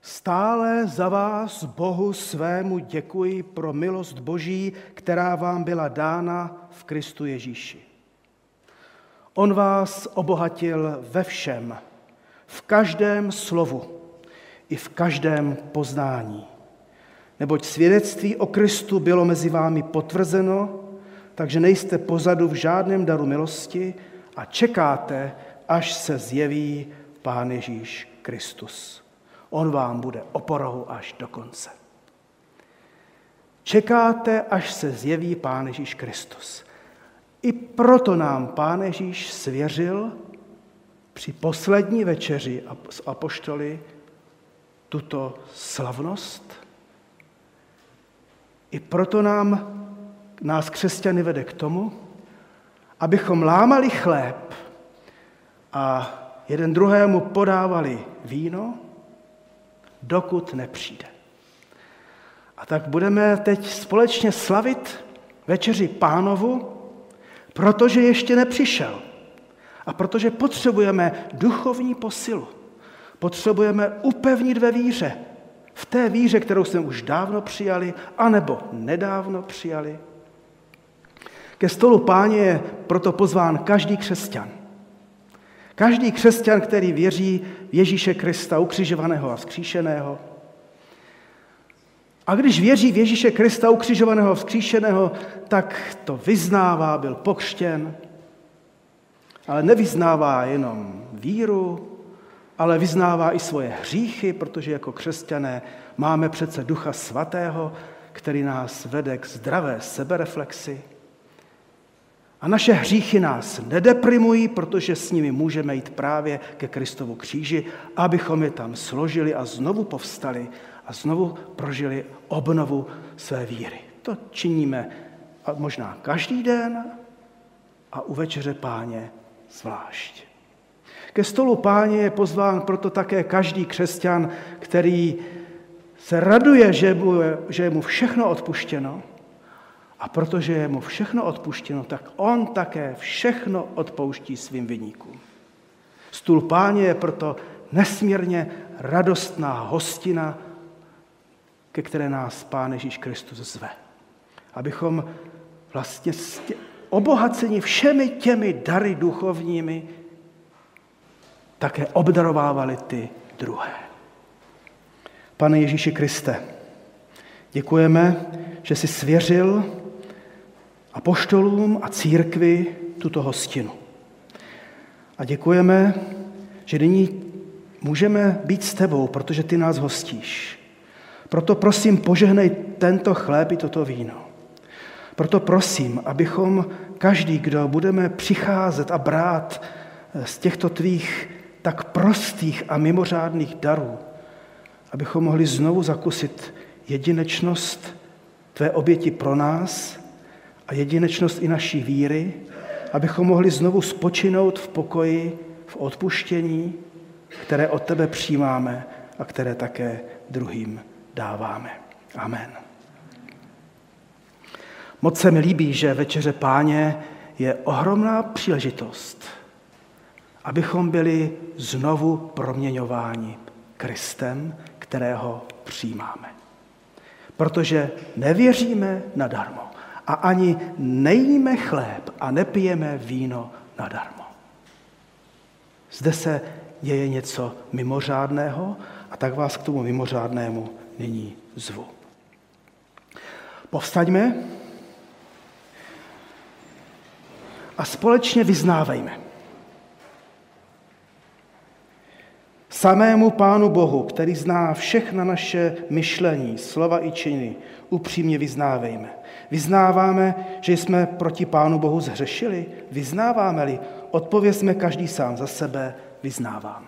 [SPEAKER 1] Stále za vás Bohu svému děkuji pro milost Boží, která vám byla dána v Kristu Ježíši. On vás obohatil ve všem, v každém slovu i v každém poznání. Neboť svědectví o Kristu bylo mezi vámi potvrzeno, takže nejste pozadu v žádném daru milosti a čekáte, až se zjeví Pán Ježíš Kristus. On vám bude oporou až do konce. Čekáte, až se zjeví Pán Ježíš Kristus. I proto nám Pán Ježíš svěřil při poslední večeři s apoštoly tuto slavnost. I proto nám, nás křesťany vede k tomu, abychom lámali chléb a jeden druhému podávali víno, dokud nepřijde. A tak budeme teď společně slavit večeři pánovu, protože ještě nepřišel. A protože potřebujeme duchovní posilu. Potřebujeme upevnit ve víře. V té víře, kterou jsme už dávno přijali, anebo nedávno přijali. Ke stolu páně je proto pozván každý křesťan. Každý křesťan, který věří v Ježíše Krista, ukřižovaného a vzkříšeného. A když věří v Ježíše Krista, ukřižovaného a vzkříšeného, tak to vyznává, byl pokřtěn, ale nevyznává jenom víru, ale vyznává i svoje hříchy, protože jako křesťané máme přece Ducha Svatého, který nás vede k zdravé sebereflexi. A naše hříchy nás nedeprimují, protože s nimi můžeme jít právě ke Kristovu kříži, abychom je tam složili a znovu povstali a znovu prožili obnovu své víry. To činíme možná každý den a u večeře páně zvlášť. Ke stolu páně je pozván proto také každý křesťan, který se raduje, že, je mu všechno odpuštěno, a protože je mu všechno odpuštěno, tak on také všechno odpouští svým vyníkům. Stůl páně je proto nesmírně radostná hostina, ke které nás Pán Ježíš Kristus zve. Abychom vlastně obohaceni všemi těmi dary duchovními také obdarovávali ty druhé. Pane Ježíši Kriste, děkujeme, že jsi svěřil apoštolům a církvi tuto hostinu. A děkujeme, že nyní můžeme být s tebou, protože ty nás hostíš. Proto prosím, požehnej tento chléb i toto víno. Proto prosím, abychom každý, kdo budeme přicházet a brát z těchto tvých tak prostých a mimořádných darů, abychom mohli znovu zakusit jedinečnost tvé oběti pro nás a jedinečnost i naší víry, abychom mohli znovu spočinout v pokoji, v odpuštění, které od tebe přijímáme a které také druhým dáváme. Amen. Moc se mi líbí, že Večeře Páně je ohromná příležitost, abychom byli znovu proměňováni Kristem, kterého přijímáme. Protože nevěříme nadarmo a ani nejíme chléb a nepijeme víno nadarmo. Zde se děje něco mimořádného a tak vás k tomu mimořádnému nyní zvu. Povstaňme a společně vyznávejme. Samému Pánu Bohu, který zná všechna naše myšlení, slova i činy, upřímně vyznávejme. Vyznáváme, že jsme proti Pánu Bohu zhřešili? Vyznáváme-li? Odpovězme každý sám za sebe, vyznávám.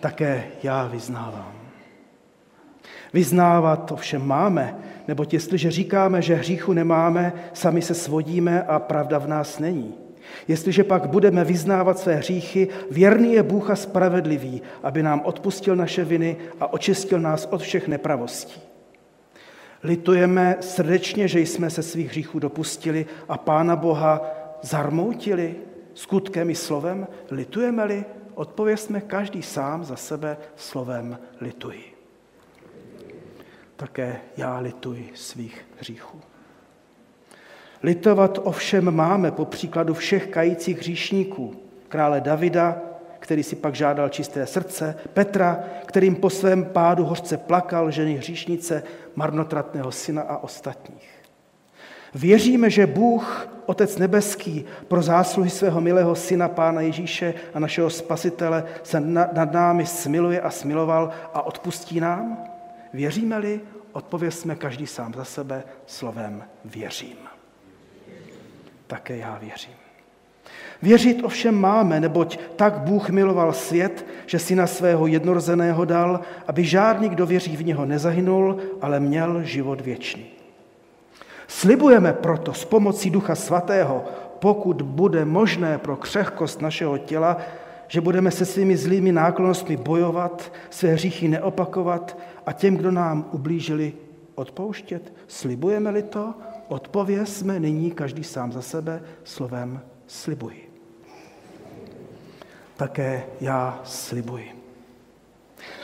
[SPEAKER 1] Také já vyznávám. Vyznávat ovšem máme, neboť jestliže říkáme, že hříchu nemáme, sami se svodíme a pravda v nás není. Jestliže pak budeme vyznávat své hříchy, věrný je Bůh a spravedlivý, aby nám odpustil naše viny a očistil nás od všech nepravostí. Litujeme srdečně, že jsme se svých hříchů dopustili a Pána Boha zarmoutili skutkem i slovem. Litujeme-li, odpověsme každý sám za sebe slovem lituji. Také já lituji svých hříchů. Litovat ovšem máme po příkladu všech kajících hříšníků, krále Davida, který si pak žádal čisté srdce, Petra, kterým po svém pádu hořce plakal, ženy hříšnice, marnotratného syna a ostatních. Věříme, že Bůh, Otec nebeský, pro zásluhy svého milého syna Pána Ježíše a našeho Spasitele se nad námi smiluje a smiloval a odpustí nám? Věříme-li, odpověsme každý sám za sebe slovem věřím. Také já věřím. Věřit ovšem máme, neboť tak Bůh miloval svět, že syna svého jednorozeného dal, aby žádný, kdo věří v něho, nezahynul, ale měl život věčný. Slibujeme proto s pomocí Ducha Svatého, pokud bude možné pro křehkost našeho těla, že budeme se svými zlými náklonnostmi bojovat, své hříchy neopakovat a těm, kdo nám ublížili, odpouštět. Slibujeme-li to, odpovězme nyní každý sám za sebe slovem slibuji také já slibuji.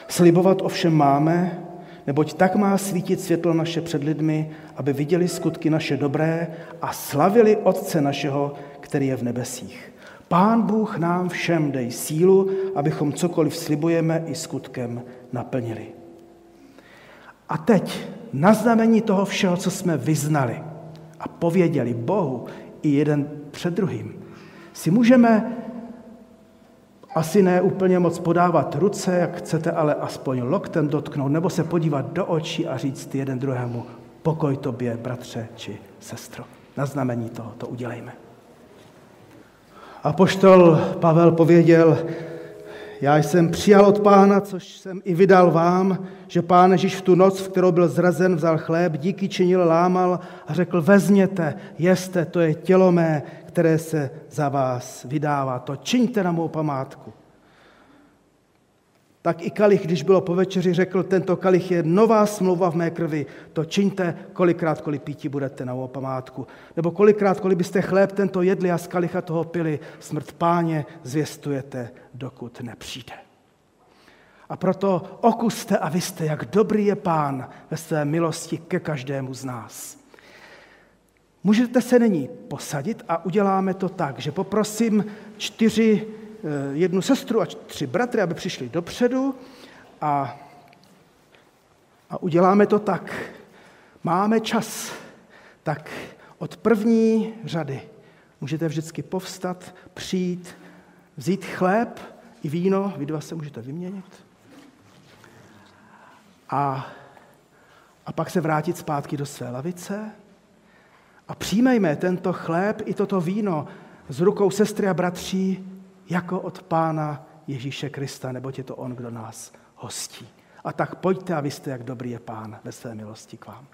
[SPEAKER 1] Slibovat ovšem máme, neboť tak má svítit světlo naše před lidmi, aby viděli skutky naše dobré a slavili Otce našeho, který je v nebesích. Pán Bůh nám všem dej sílu, abychom cokoliv slibujeme i skutkem naplnili. A teď na znamení toho všeho, co jsme vyznali a pověděli Bohu i jeden před druhým, si můžeme asi ne úplně moc podávat ruce, jak chcete, ale aspoň loktem dotknout, nebo se podívat do očí a říct jeden druhému, pokoj tobě, bratře či sestro. Na znamení toho to udělejme. A poštol Pavel pověděl, já jsem přijal od pána, což jsem i vydal vám, že pán Ježíš v tu noc, v kterou byl zrazen, vzal chléb, díky činil, lámal a řekl, vezměte, jeste, to je tělo mé, které se za vás vydává. To čiňte na mou památku. Tak i kalich, když bylo po večeři, řekl, tento kalich je nová smlouva v mé krvi. To čiňte, kolikrát, kolik pítí budete na památku. Nebo kolikrát, kolik byste chléb tento jedli a z kalicha toho pili, smrt páně zvěstujete, dokud nepřijde. A proto okuste a vyste, jak dobrý je pán ve své milosti ke každému z nás. Můžete se nyní posadit a uděláme to tak, že poprosím čtyři, eh, jednu sestru a tři bratry, aby přišli dopředu a, a uděláme to tak. Máme čas, tak od první řady můžete vždycky povstat, přijít, vzít chléb i víno, vy dva se můžete vyměnit. A, a pak se vrátit zpátky do své lavice a přijmejme tento chléb i toto víno z rukou sestry a bratří jako od Pána Ježíše Krista, nebo je to On, kdo nás hostí. A tak pojďte a vy jste, jak dobrý je Pán ve své milosti k vám.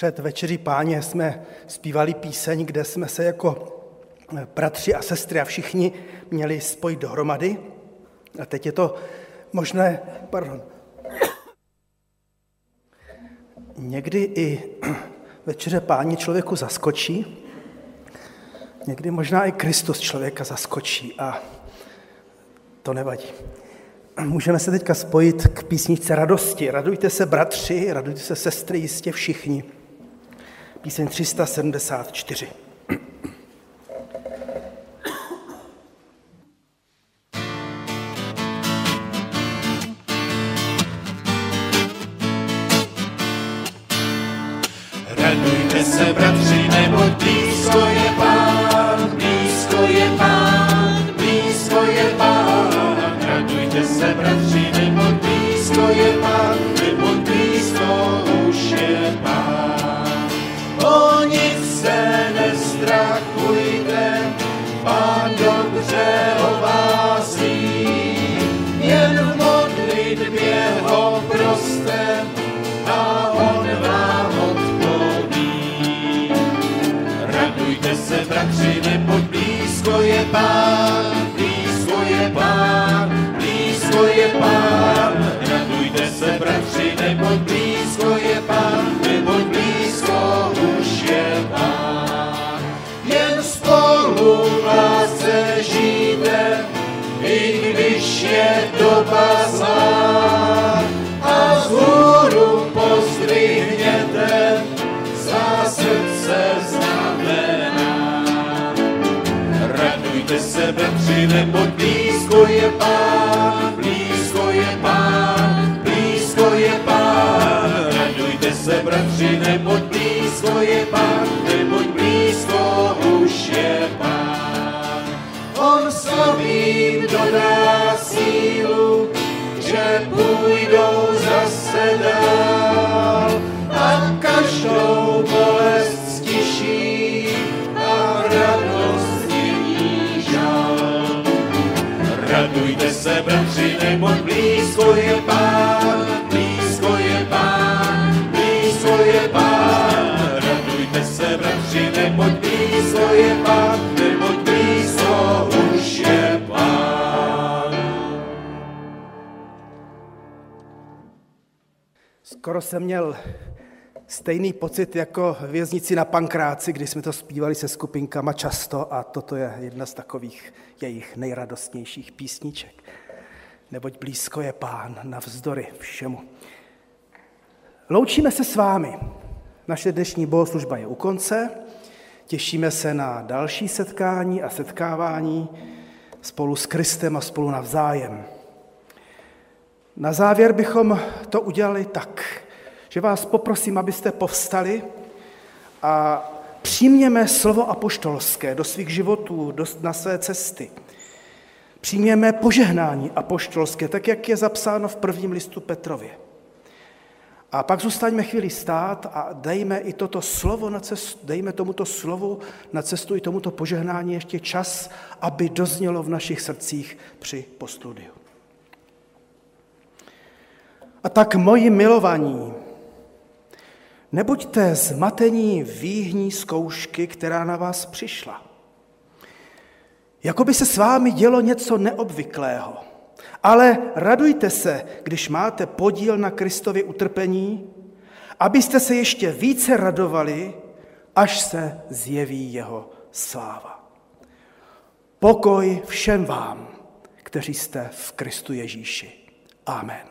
[SPEAKER 1] Před večeří páně jsme zpívali píseň, kde jsme se jako bratři a sestry a všichni měli spojit dohromady. A teď je to možné, pardon, někdy i večeře páni člověku zaskočí, někdy možná i Kristus člověka zaskočí a to nevadí. Můžeme se teďka spojit k písničce radosti. Radujte se, bratři, radujte se, sestry, jistě všichni. Píseň 374.
[SPEAKER 4] Radujte se, bratři, pán, blízko je pán, blízko je pán. Radujte se, bratři, neboť blízko je pán, neboť blízko už je pán. Jen spolu v lásce žijte, i když je doba zlá. Bratři, neboť blízko je pán, blízko blízko je pán, blízko je pán, blízko je pán. Radujte se, bratři, neboť blízko je pán, neboť blízko už je pán.
[SPEAKER 1] Skoro jsem měl stejný pocit jako věznici na Pankráci, kdy jsme to zpívali se skupinkama často a toto je jedna z takových jejich nejradostnějších písniček. Neboť blízko je pán navzdory všemu. Loučíme se s vámi. Naše dnešní bohoslužba je u konce. Těšíme se na další setkání a setkávání spolu s Kristem a spolu navzájem. Na závěr bychom to udělali tak, že vás poprosím, abyste povstali a přijměme slovo apoštolské do svých životů, do, na své cesty. Přijměme požehnání apoštolské, tak jak je zapsáno v prvním listu Petrově. A pak zůstaňme chvíli stát a dejme i toto slovo na cestu, dejme tomuto slovu na cestu i tomuto požehnání ještě čas, aby doznělo v našich srdcích při postudiu. A tak, moji milovaní, nebuďte zmatení výhní zkoušky, která na vás přišla. Jako by se s vámi dělo něco neobvyklého. Ale radujte se, když máte podíl na Kristově utrpení, abyste se ještě více radovali, až se zjeví jeho sláva. Pokoj všem vám, kteří jste v Kristu Ježíši. Amen.